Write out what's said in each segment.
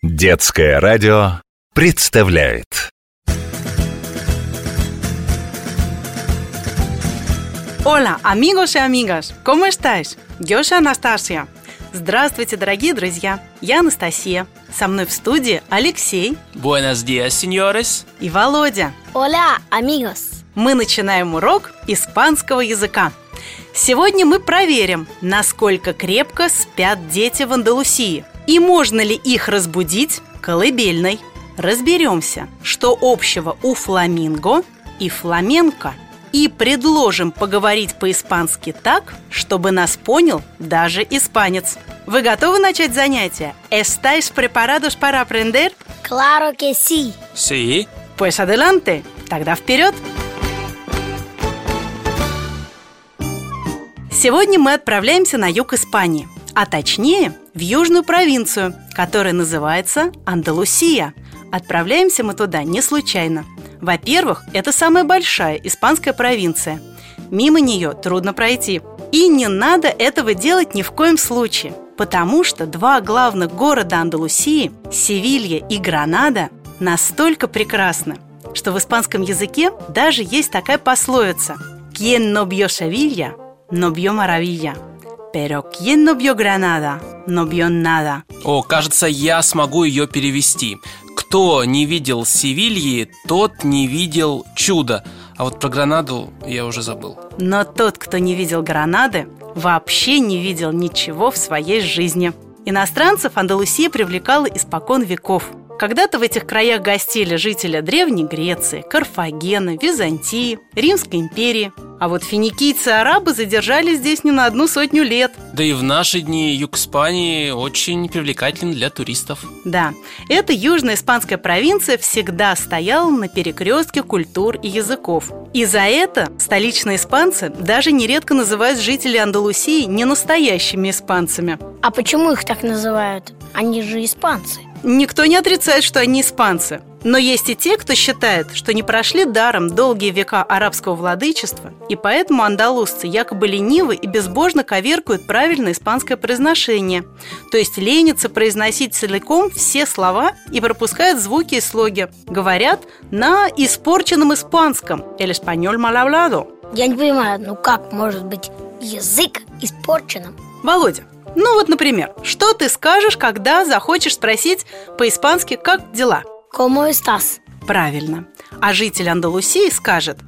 Детское радио представляет Hola, amigos y amigas, ¿cómo estáis? Yo soy Анастасия. Здравствуйте, дорогие друзья! Я Анастасия. Со мной в студии Алексей Buenos días, señores. и Володя. Hola, amigos. Мы начинаем урок испанского языка. Сегодня мы проверим, насколько крепко спят дети в Андалусии и можно ли их разбудить колыбельной. Разберемся, что общего у фламинго и фламенко. И предложим поговорить по-испански так, чтобы нас понял даже испанец. Вы готовы начать занятие? ¿Estáis preparados para aprender? Claro que sí. Sí. Pues adelante, тогда вперед! Сегодня мы отправляемся на юг Испании, а точнее в южную провинцию, которая называется Андалусия. Отправляемся мы туда не случайно. Во-первых, это самая большая испанская провинция. Мимо нее трудно пройти. И не надо этого делать ни в коем случае, потому что два главных города Андалусии, Севилья и Гранада, настолько прекрасны, что в испанском языке даже есть такая пословица «Quien no vio Sevilla, no vio maravilla, pero quien no vio Granada, no vio nada». О, кажется, я смогу ее перевести. Кто не видел Севильи, тот не видел чуда. А вот про Гранаду я уже забыл. Но тот, кто не видел Гранады, вообще не видел ничего в своей жизни. Иностранцев Андалусия привлекала испокон веков. Когда-то в этих краях гостили жители Древней Греции, Карфагена, Византии, Римской империи. А вот финикийцы и арабы задержались здесь не на одну сотню лет. Да и в наши дни юг Испании очень привлекателен для туристов. Да, эта южная испанская провинция всегда стояла на перекрестке культур и языков. И за это столичные испанцы даже нередко называют жителей Андалусии не настоящими испанцами. А почему их так называют? Они же испанцы. Никто не отрицает, что они испанцы. Но есть и те, кто считает, что не прошли даром долгие века арабского владычества, и поэтому андалузцы якобы ленивы и безбожно коверкуют правильное испанское произношение, то есть ленятся произносить целиком все слова и пропускают звуки и слоги. Говорят на испорченном испанском «el español mal hablado». Я не понимаю, ну как может быть язык испорченным? Володя, ну вот, например, что ты скажешь, когда захочешь спросить по-испански «как дела»? ¿Cómo estás? Правильно. А житель Андалусии скажет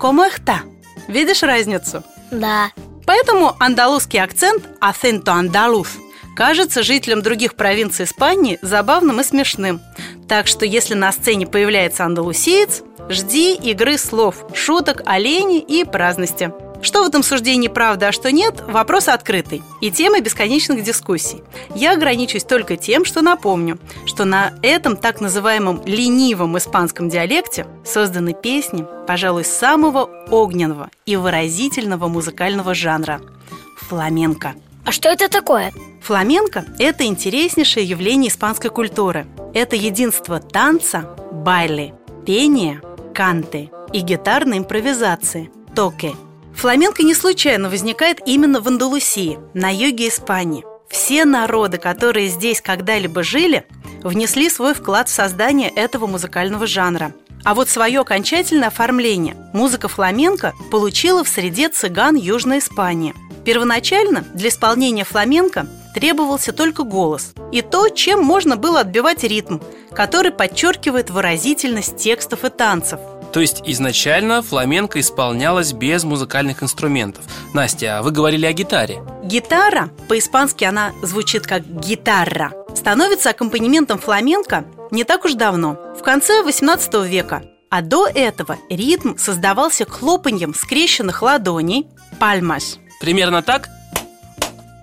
«Como está?» Видишь разницу? Да. Поэтому андалузский акцент «acento andaluz» кажется жителям других провинций Испании забавным и смешным. Так что если на сцене появляется андалусиец, жди игры слов, шуток, оленей и праздности. Что в этом суждении правда, а что нет, вопрос открытый и тема бесконечных дискуссий. Я ограничусь только тем, что напомню, что на этом так называемом ленивом испанском диалекте созданы песни, пожалуй, самого огненного и выразительного музыкального жанра – фламенко. А что это такое? Фламенко – это интереснейшее явление испанской культуры. Это единство танца, байли, пения, канты и гитарной импровизации – токе – Фламенко не случайно возникает именно в Андалусии, на юге Испании. Все народы, которые здесь когда-либо жили, внесли свой вклад в создание этого музыкального жанра. А вот свое окончательное оформление музыка фламенко получила в среде цыган Южной Испании. Первоначально для исполнения фламенко требовался только голос и то, чем можно было отбивать ритм, который подчеркивает выразительность текстов и танцев – То есть изначально фламенко исполнялась без музыкальных инструментов. Настя, а вы говорили о гитаре. Гитара, по-испански она звучит как гитара, становится аккомпанементом фламенко не так уж давно, в конце 18 века. А до этого ритм создавался хлопаньем скрещенных ладоней, пальмас. Примерно так?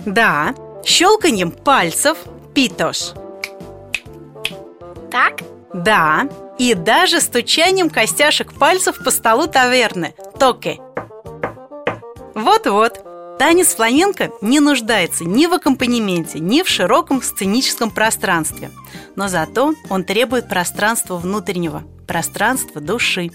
Да, щелканьем пальцев, питош. Так? Да, и даже стучанием костяшек пальцев по столу таверны, токе. Вот-вот, танец фламенко не нуждается ни в аккомпанементе, ни в широком сценическом пространстве. Но зато он требует пространства внутреннего, пространства души.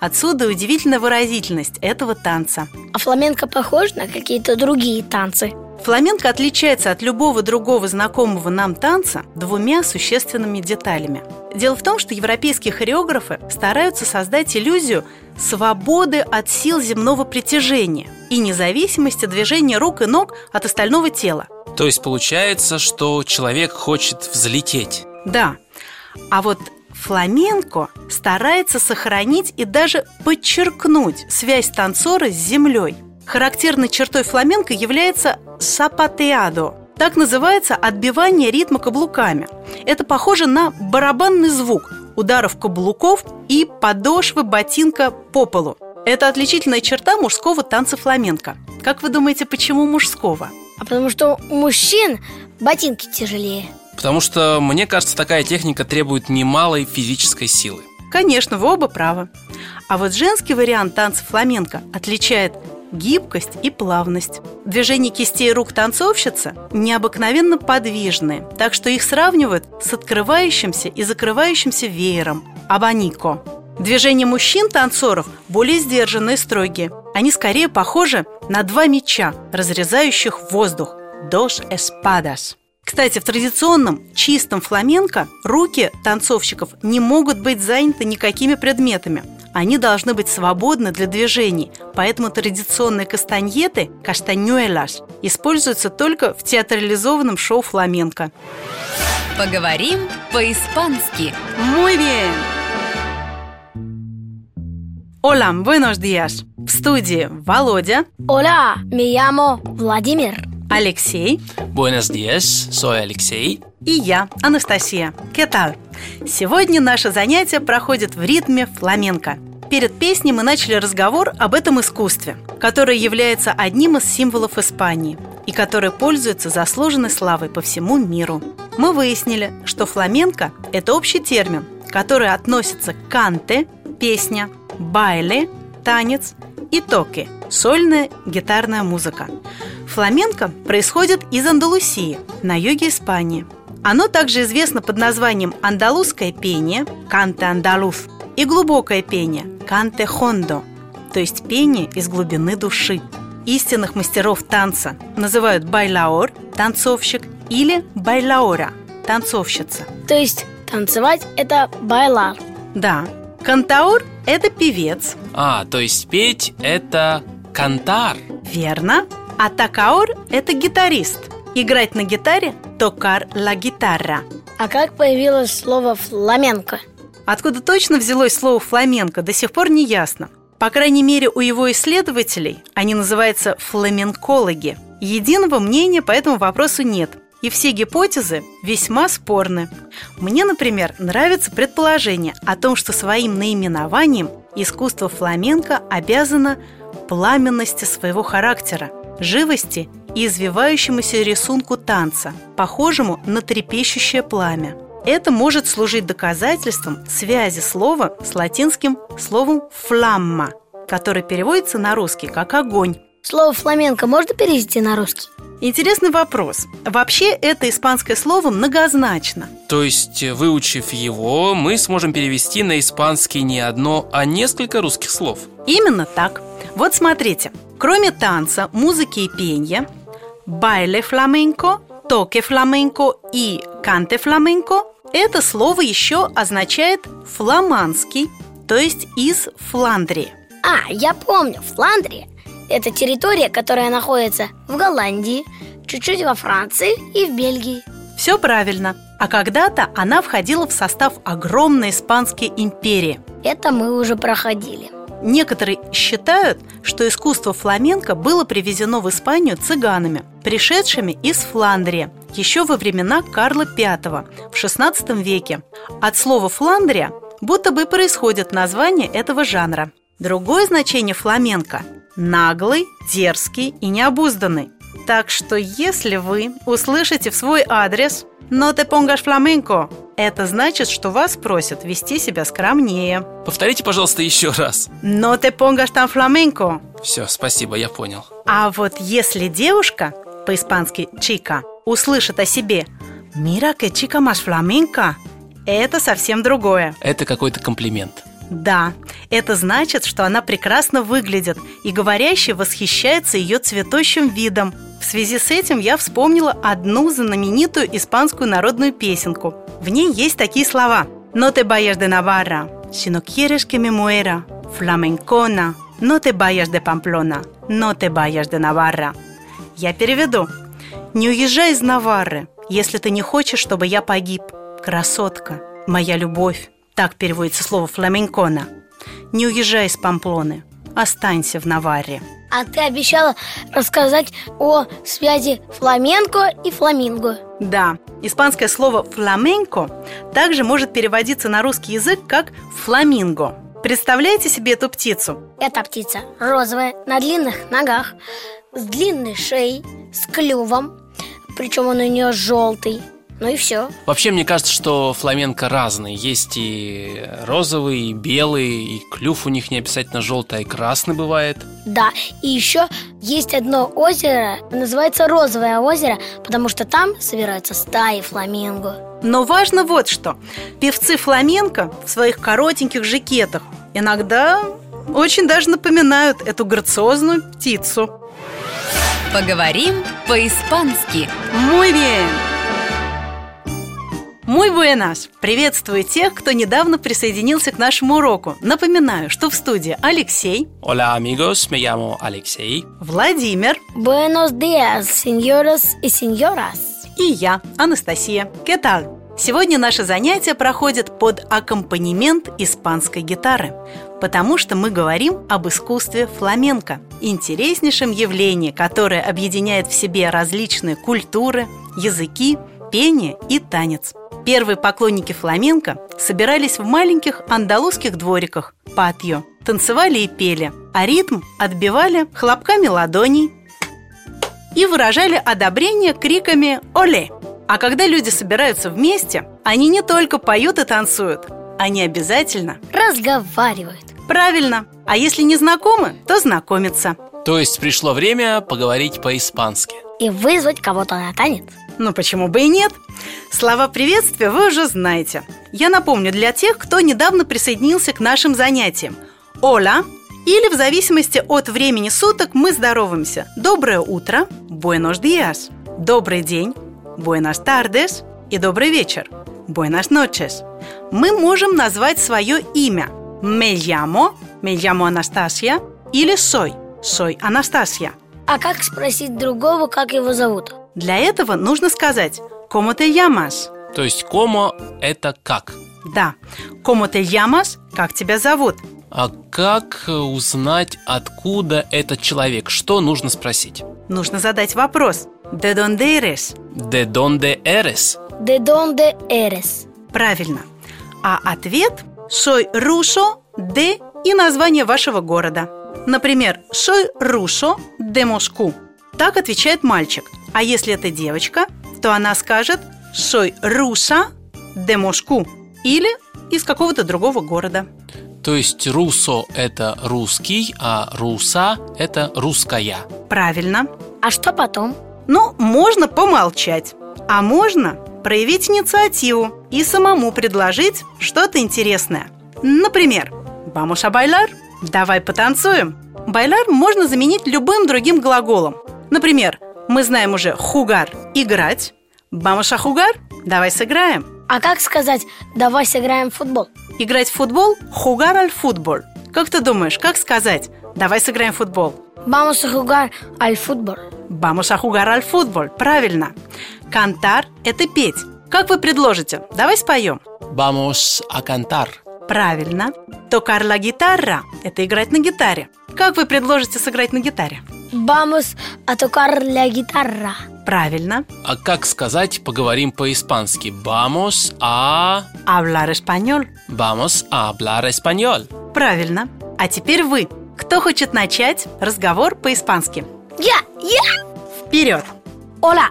Отсюда удивительная выразительность этого танца. А фламенко похож на какие-то другие танцы? Фламенко отличается от любого другого знакомого нам танца двумя существенными деталями. Дело в том, что европейские хореографы стараются создать иллюзию свободы от сил земного притяжения и независимости движения рук и ног от остального тела. То есть получается, что человек хочет взлететь. Да. А вот фламенко старается сохранить и даже подчеркнуть связь танцора с землей. Характерной чертой фламенко является сапатеадо. Так называется отбивание ритма каблуками. Это похоже на барабанный звук ударов каблуков и подошвы ботинка по полу. Это отличительная черта мужского танца фламенко. Как вы думаете, почему мужского? А потому что у мужчин ботинки тяжелее Потому что, мне кажется, такая техника требует немалой физической силы. Конечно, вы оба правы. А вот женский вариант танца фламенко отличает гибкость и плавность. Движения кистей рук танцовщицы необыкновенно подвижные, так что их сравнивают с открывающимся и закрывающимся веером – абанико. Движения мужчин-танцоров более сдержанные и строгие. Они скорее похожи на два меча, разрезающих воздух – «dos espadas». Кстати, в традиционном чистом фламенко руки танцовщиков не могут быть заняты никакими предметами. Они должны быть свободны для движений, поэтому традиционные кастаньеты – кастаньюэлаш – используются только в театрализованном шоу фламенко. Поговорим по-испански. Muy bien! Hola, buenos días! В студии Володя, Hola, me llamo Владимир Алексей Buenos días, soy Алексей. и я, Анастасия. ¿Qué tal? Сегодня наше занятие проходит в ритме фламенко. Перед песней мы начали разговор об этом искусстве, которое является одним из символов Испании и которое пользуется заслуженной славой по всему миру. Мы выяснили, что фламенко – это общий термин, который относится к канте – песня, байле – танец и toque – сольная гитарная музыка. Фламенко происходит из Андалусии, на юге Испании. Оно также известно под названием андалузское пение – cante andaluz и глубокое пение – cante jondo, то есть пение из глубины души. Истинных мастеров танца называют bailaor – танцовщик или bailaora – танцовщица. То есть танцевать это bailar Да, кантаур – это певец, А, то есть петь – это кантар. верно, а такаор – это гитарист. Играть на гитаре – токар ла гитара. А как появилось слово фламенко? Откуда точно взялось слово «фламенко» до сих пор не ясно. По крайней мере, у его исследователей они называются фламенкологи. Единого мнения по этому вопросу нет, и все гипотезы весьма спорны. Мне, например, нравится предположение о том, что своим наименованием искусство фламенко обязано пламенности своего характера, живости и извивающемуся рисунку танца, похожему на трепещущее пламя. Это может служить доказательством связи слова с латинским словом «фламма», который переводится на русский как «огонь». Слово фламенко можно перевести на русский? Интересный вопрос. Вообще, это испанское слово многозначно. То есть, э, выучив его, мы сможем перевести на испанский не одно, а несколько русских слов. Именно так. Вот смотрите. Кроме танца, музыки и пения, байле фламенко, токе фламенко и канте фламенко это слово еще означает фламандский, то есть из Фландрии. А, я помню, Фландрия – это территория, которая находится в Голландии, чуть-чуть во Франции и в Бельгии Все правильно. А когда-то она входила в состав огромной испанской империи. Это мы уже проходили Некоторые считают, что искусство фламенко было привезено в Испанию цыганами, пришедшими из Фландрии еще во времена Карла V в XVI веке. От слова «Фландрия» будто бы происходит название этого жанра. Другое значение фламенко – наглый, дерзкий и необузданный. Так что если вы услышите в свой адрес «No te pongas flamenco», это значит, что вас просят вести себя скромнее. Повторите, пожалуйста, еще раз. «No te pongas tan flamenco». Все, спасибо, я понял. А вот если девушка, по-испански чика, услышит о себе «Mira que chica más flamenca», это совсем другое. Это какой-то комплимент. Да, Это значит, что она прекрасно выглядит, и говорящий восхищается ее цветущим видом. В связи с этим я вспомнила одну знаменитую испанскую народную песенку. В ней есть такие слова «No te vayas de Navarra, si no quieres que me muera, flamencona, no te vayas de Pamplona, no te vayas de Navarra». Я переведу. «Не уезжай из Наварры, если ты не хочешь, чтобы я погиб. Красотка, моя любовь». Так переводится слово «фламенкона». Не уезжай из Памплоны, останься в Наварре. А ты обещала рассказать о связи фламенко и фламинго. Да, испанское слово «фламенко» также может переводиться на русский язык как «фламинго». Представляете себе эту птицу? Эта птица розовая, на длинных ногах, с длинной шеей, с клювом, причем он у нее желтый. Ну и все. Вообще, мне кажется, что фламенко разные. Есть и розовый, и белый, и клюв у них не обязательно желтый, а и красный бывает. Да, и еще есть одно озеро, называется Розовое озеро, потому что там собираются стаи фламинго. Но важно вот что. Певцы фламенко в своих коротеньких жакетах иногда очень даже напоминают эту грациозную птицу. Поговорим по-испански. Muy bien! Muy buenas! Приветствую тех, кто недавно присоединился к нашему уроку. Напоминаю, что в студии Алексей, Hola amigos, me llamo Alexei. Владимир Buenos días, señoras y señoras. и я, Анастасия. ¿Qué tal? Сегодня наше занятие проходит под аккомпанемент испанской гитары, потому что мы говорим об искусстве фламенко, интереснейшем явлении, которое объединяет в себе различные культуры, языки, пение и танец. Первые поклонники фламенко собирались в маленьких андалузских двориках, патио, танцевали и пели, а ритм отбивали хлопками ладоней и выражали одобрение криками «Оле!». А когда люди собираются вместе, они не только поют и танцуют, они обязательно Разговаривают. Правильно. А если не знакомы, то знакомятся. То есть пришло время поговорить по-испански. И вызвать кого-то на танец. Ну почему бы и нет? Слова приветствия вы уже знаете. Я напомню для тех, кто недавно присоединился к нашим занятиям. Оля или в зависимости от времени суток мы здороваемся. Доброе утро, buenos días. Добрый день, buenas tardes. И добрый вечер, buenas noches. Мы можем назвать свое имя. Me llamo Анастасия или soy, soy Анастасия. А как спросить другого, как его зовут? Для этого нужно сказать «Cómo te llamas?» То есть комо – это как? Да, «Cómo te llamas?» – «Как тебя зовут?» А как узнать, откуда этот человек? Что нужно спросить? Нужно задать вопрос «De dónde eres?» De donde eres? De donde eres? Правильно. А ответ «Soy ruso de» и название вашего города. Например, «Soy ruso de Moscú». Так отвечает мальчик. А если это девочка, то она скажет «Soy rusa de Moscú» или из какого-то другого города. То есть русо – это русский, а руса – это русская. Правильно. А что потом? Ну, можно помолчать, а можно проявить инициативу и самому предложить что-то интересное. Например, «Vamos a bailar» – «Давай потанцуем». «Байляр» можно заменить любым другим глаголом. Например, мы знаем уже «хугар» – «играть», «Vamos a jugar» – «Давай сыграем». А как сказать «давай сыграем в футбол»? Играть в футбол – «jugar al fútbol». Как ты думаешь, как сказать «Давай сыграем в футбол»? Vamos a jugar al fútbol. Vamos a jugar al fútbol. Правильно. Кантар – это петь. Как вы предложите? Давай споем. Vamos a cantar. Правильно. Tocar la guitarra – это играть на гитаре. Как вы предложите сыграть на гитаре? Vamos a tocar la guitarra. Правильно. А как сказать «поговорим по-испански»? Vamos a... Hablar español. Vamos a hablar español. Правильно. А теперь вы. Кто хочет начать разговор по-испански? Я, я. Вперед! Hola,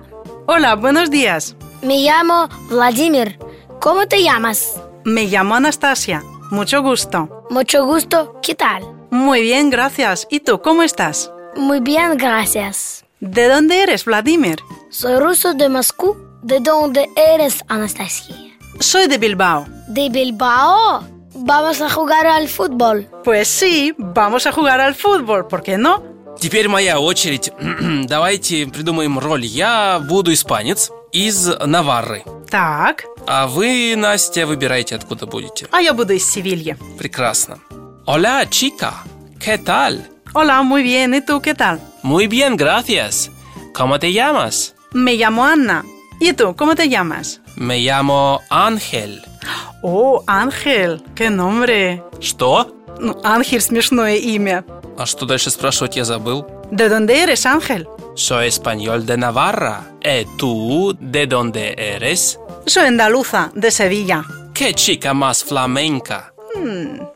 Hola, buenos días. me llamo Vladimir. ¿Cómo te llamas? Me llamo Anastasia. Mucho gusto. Mucho gusto. ¿Qué tal? Muy bien, gracias. ¿Y tú, cómo estás? Muy bien, gracias. ¿De dónde eres, Vladimir? Soy ruso de Moscú. ¿De dónde eres, Anastasia? Soy de Bilbao. ¿De Bilbao? Vamos a jugar al fútbol. Pues sí, vamos a jugar al fútbol, ¿por qué no? Теперь моя очередь. Давайте придумаем роль. Я буду испанец из Наварры. Так, А вы, Настя, выбирайте, откуда будете. а я буду из Севильи. Прекрасно. Hola, chica. ¿Qué tal? Hola, muy bien, ¿y tú qué tal? Muy bien, gracias. ¿Cómo te llamas? Me llamo Anna. ¿Y tú, cómo te llamas? Me llamo Ángel. О, Ангел, qué nombre. Что? Ну, Ангель смешное имя. А что дальше спрашивать я забыл? ¿De dónde eres, Ángel? Soy español de Navarra. ¿Y tú de dónde eres? Soy andaluza, de Sevilla. ¿Qué chica más flamenca?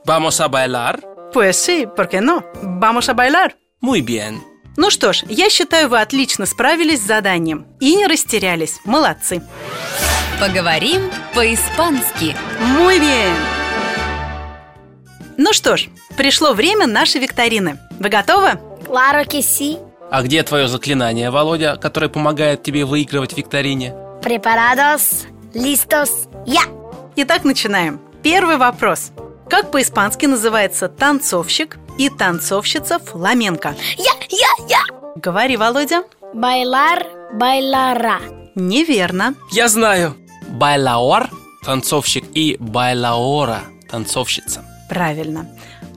¿Vamos a bailar? Pues sí, ¿por qué no? Vamos a bailar. Muy bien. Ну что ж, я считаю, вы отлично справились с заданием и не растерялись. Молодцы. Поговорим по-испански. Muy bien. Ну что ж, пришло время нашей викторины. Вы готовы? Claro que sí. А где твое заклинание, Володя, которое помогает тебе выигрывать в викторине? Preparados, listos, ya. Итак, начинаем. Первый вопрос. Как по-испански называется танцовщик и танцовщица фламенко? Ya, ya, ya. Говори, Володя. Bailar, bailará. Неверно. Я знаю. Байлаор – танцовщик и байлаора – танцовщица. Правильно.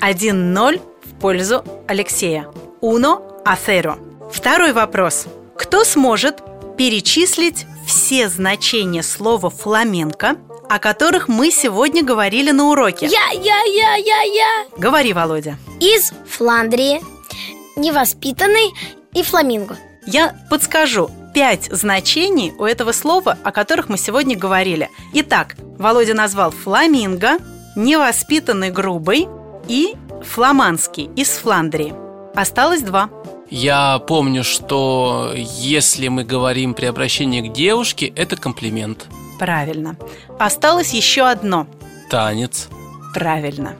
1-0 в пользу Алексея. Uno a cero. Второй вопрос. Кто сможет перечислить все значения слова фламенко, о которых мы сегодня говорили на уроке? Я, я, я, я, я. Говори, Володя. Из Фландрии, невоспитанный и фламинго. Я подскажу пять значений у этого слова, о которых мы сегодня говорили. Итак, Володя назвал фламинго, невоспитанный грубый и фламандский из Фландрии. Осталось два. Я помню, что если мы говорим при обращении к девушке, это комплимент. Правильно. Осталось еще одно. Танец. Правильно.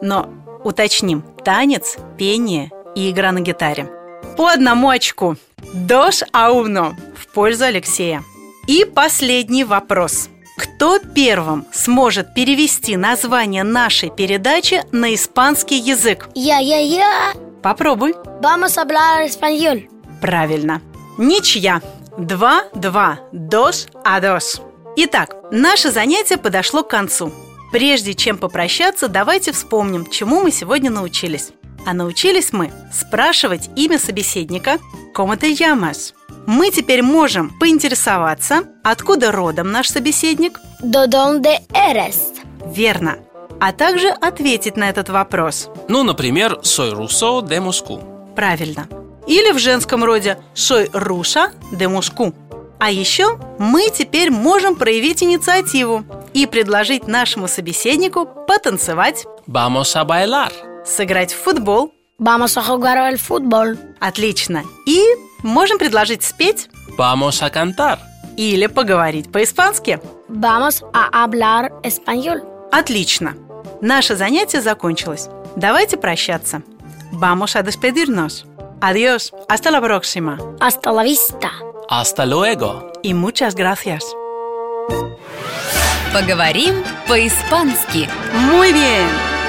Но уточним. Танец, пение и игра на гитаре. По одному очку. Дош ауно в пользу Алексея. И последний вопрос. Кто первым сможет перевести название нашей передачи на испанский язык? Я, я, я. Попробуй. Vamos a hablar español. Правильно. Ничья. 2-2. Дос а дос. Итак, наше занятие подошло к концу. Прежде чем попрощаться, давайте вспомним, чему мы сегодня научились. А научились мы спрашивать имя собеседника «Cómo te llamas?». Мы теперь можем поинтересоваться, откуда родом наш собеседник. ¿De dónde eres? Верно. А также ответить на этот вопрос. Ну, например, «Soy ruso de Moscú». Правильно. Или в женском роде «Soy руша de Moscú». А еще мы теперь можем проявить инициативу и предложить нашему собеседнику потанцевать, Vamos a bailar. сыграть в футбол. Vamos a jugar al fútbol. Отлично. И можем предложить спеть Vamos a cantar. или поговорить по-испански. Vamos a hablar español. Отлично. Наше занятие закончилось. Давайте прощаться. Vamos a despedirnos. Adiós. Hasta la próxima. Hasta la vista. Hasta luego. Y muchas gracias. Поговорим по-испански. Muy bien.